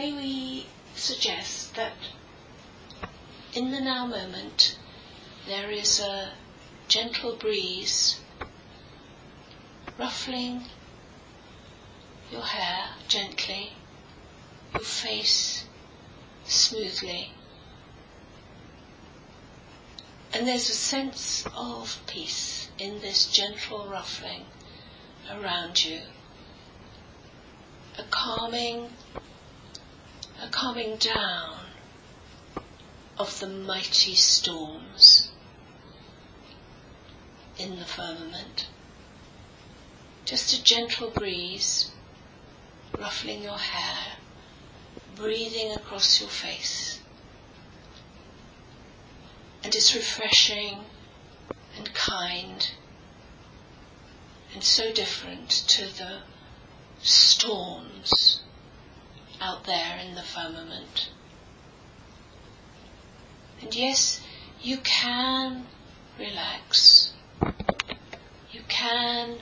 may we suggest that in the now moment there is a gentle breeze ruffling your hair gently, your face smoothly. And there's a sense of peace in this gentle ruffling around you. A calming, a calming down of the mighty storms in the firmament. Just a gentle breeze ruffling your hair, breathing across your face. And it's refreshing and kind and so different to the storms out there in the firmament. And yes, you can relax. You can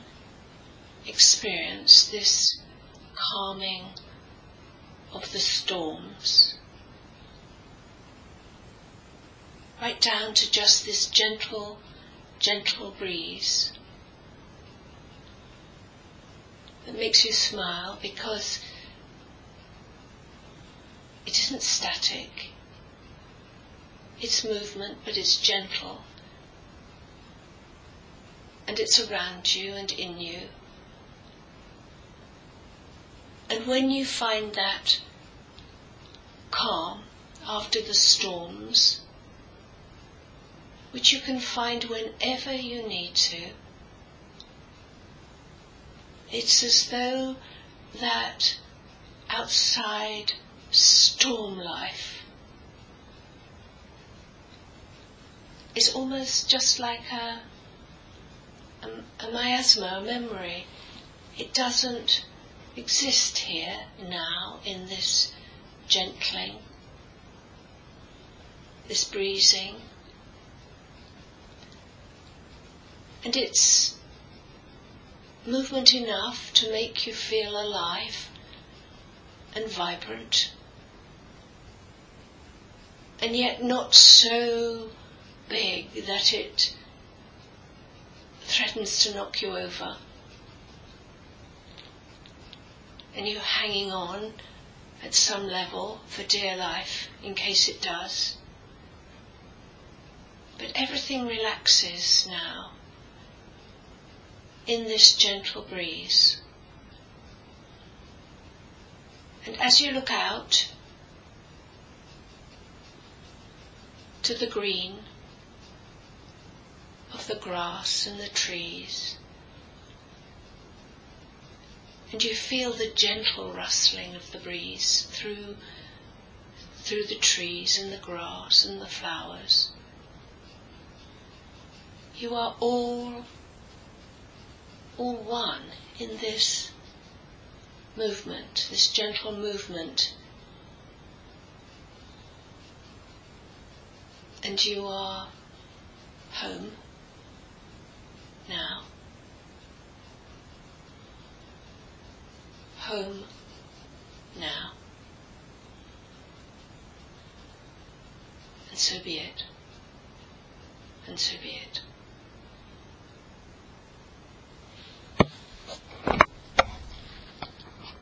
experience this calming of the storms. Right down to just this gentle, gentle breeze that makes you smile because it isn't static. It's movement, but it's gentle. And it's around you and in you. And when you find that calm after the storms, which you can find whenever you need to, it's as though that outside storm life is almost just like a, a, a miasma, a memory. It doesn't exist here now in this gentling, this breezing. And it's movement enough to make you feel alive and vibrant, and yet not so big that it threatens to knock you over and you're hanging on at some level for dear life in case it does. But everything relaxes now in this gentle breeze. And as you look out to the green of the grass and the trees, and you feel the gentle rustling of the breeze through, through the trees and the grass and the flowers. You are all, all one in this movement, this gentle movement. And you are home now. home now. And so be it. And so be it.